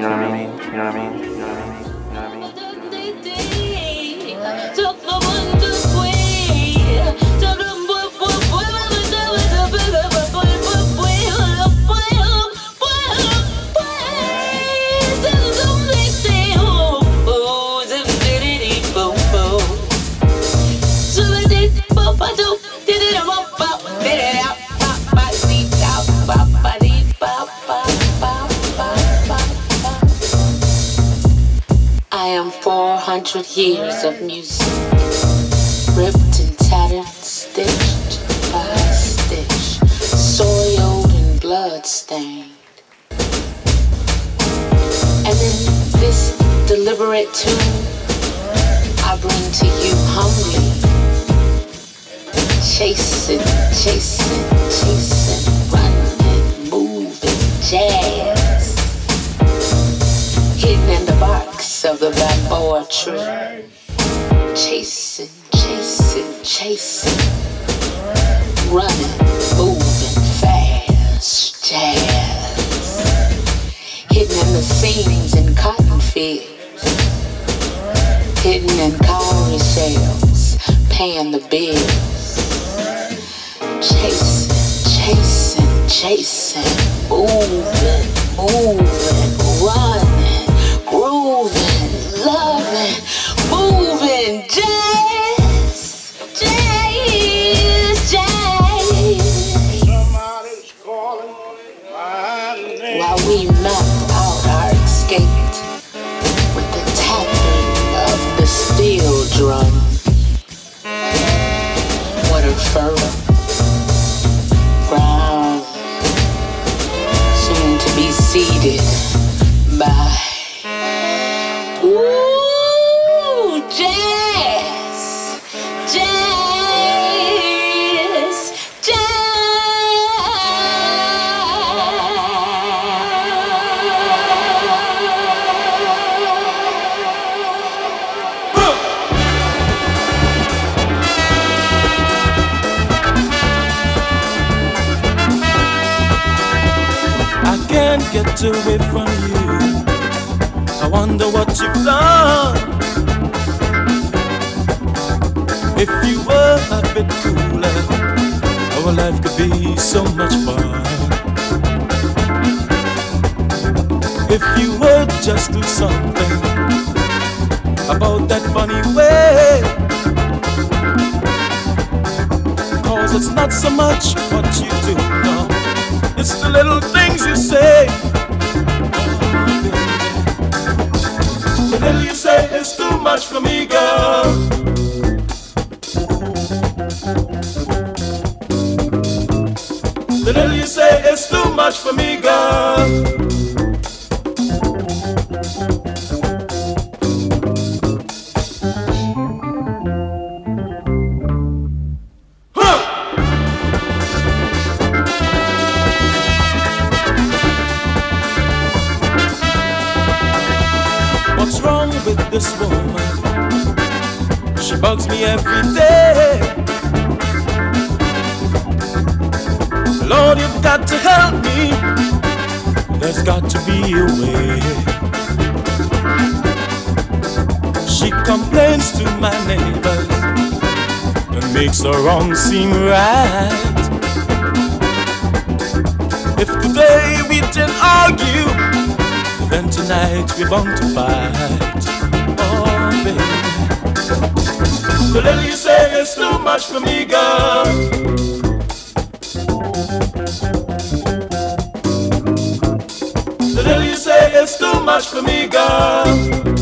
You know what I mean? You know what I mean? You know what I mean? of the black poetry. Chasing, chasing, chasing. Running, moving fast, jazz. Hidden in the seams and cotton fields. Hidden in car sales, paying the bills. Chasing, chasing, chasing. Moving, moving, running. what you've done. If you were a bit cooler, our life could be so much fun. If you would just do something about that funny way. Cause it's not so much what you do, no, it's the little things you say. The little you say it's too much for me, girl. The little you say it's too much for me, girl. She's got to be away. She complains to my neighbor and makes her wrong seem right. If today we didn't argue, then tonight we're bound to fight. Oh, baby. The lady you say is too much for me, girl. Is too much for me, girl.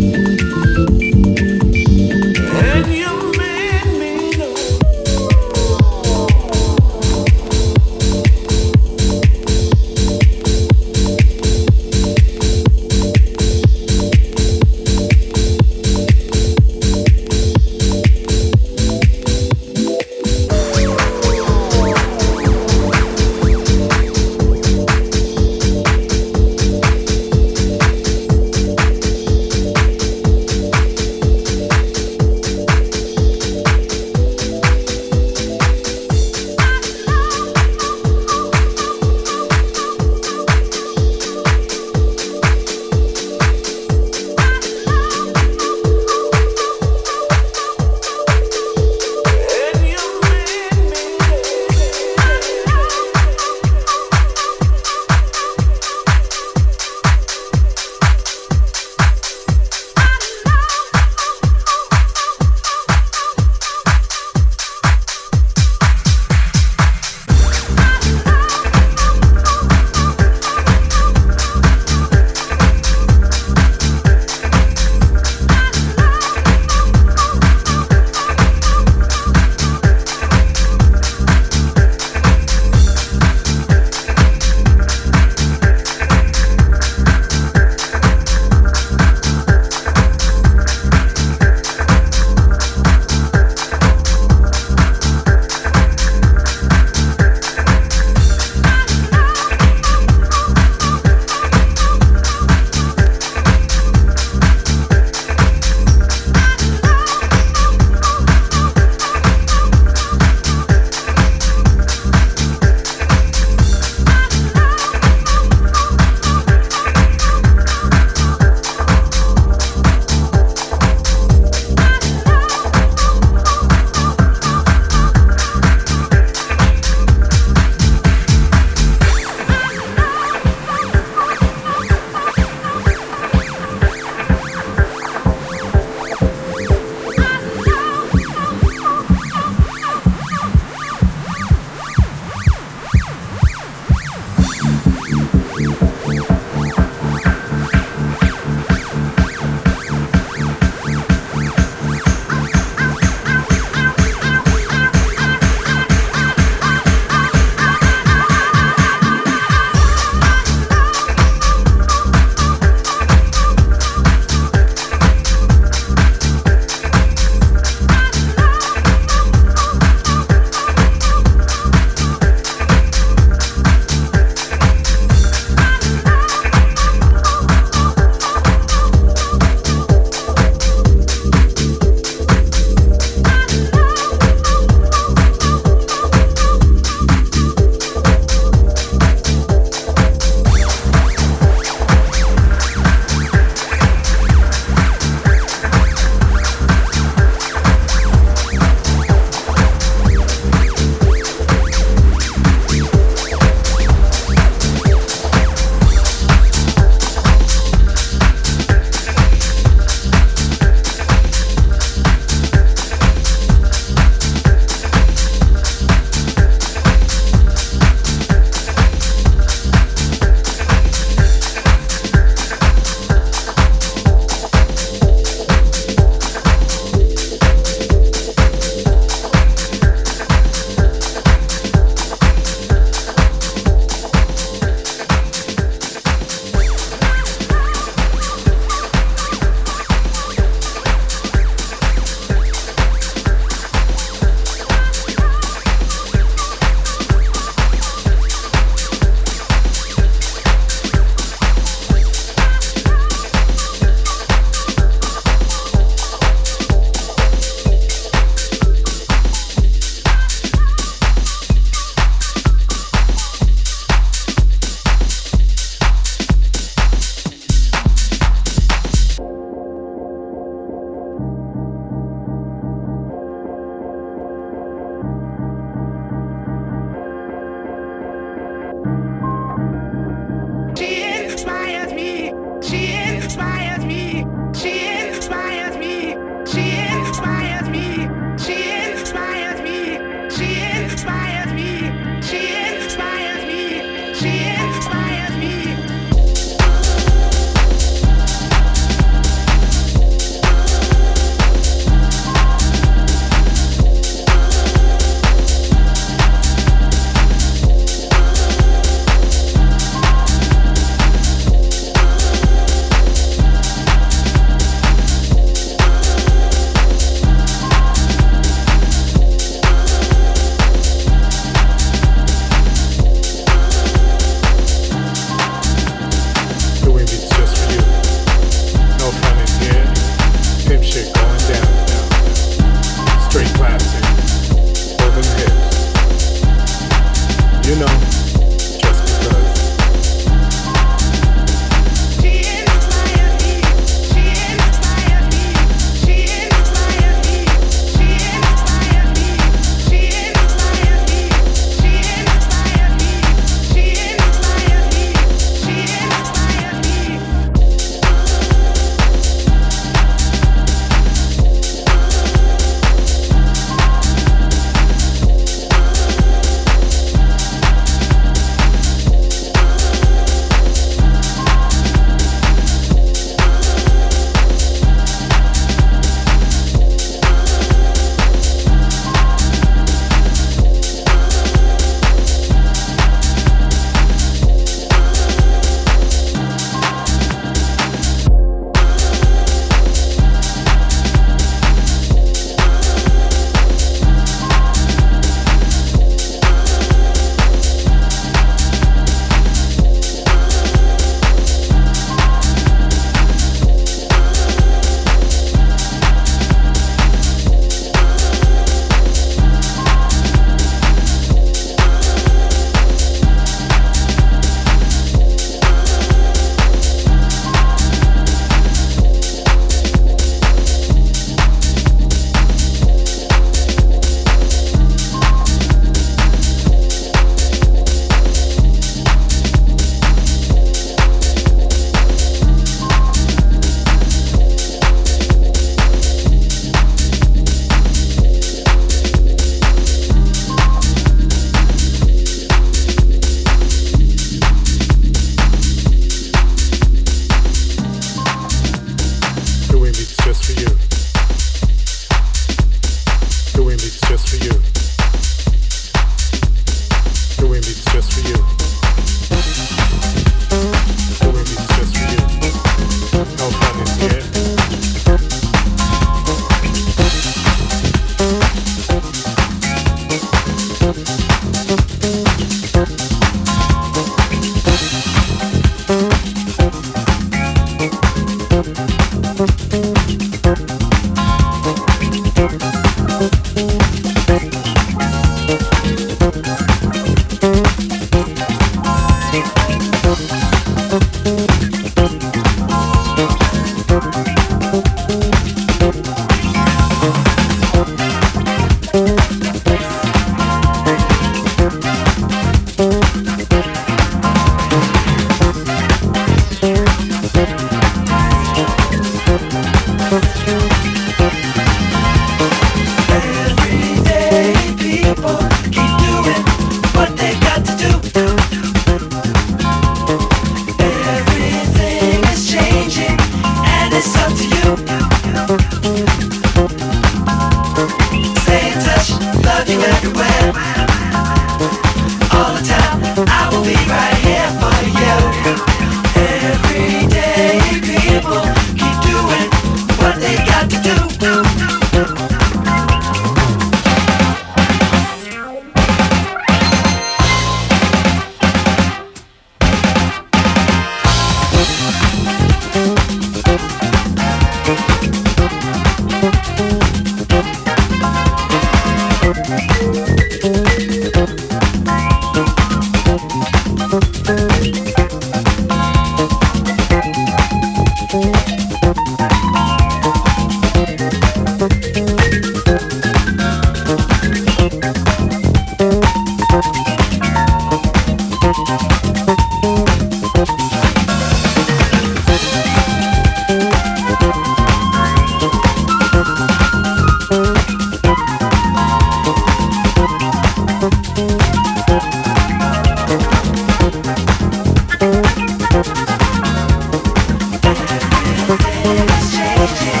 Things changing.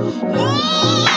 啊！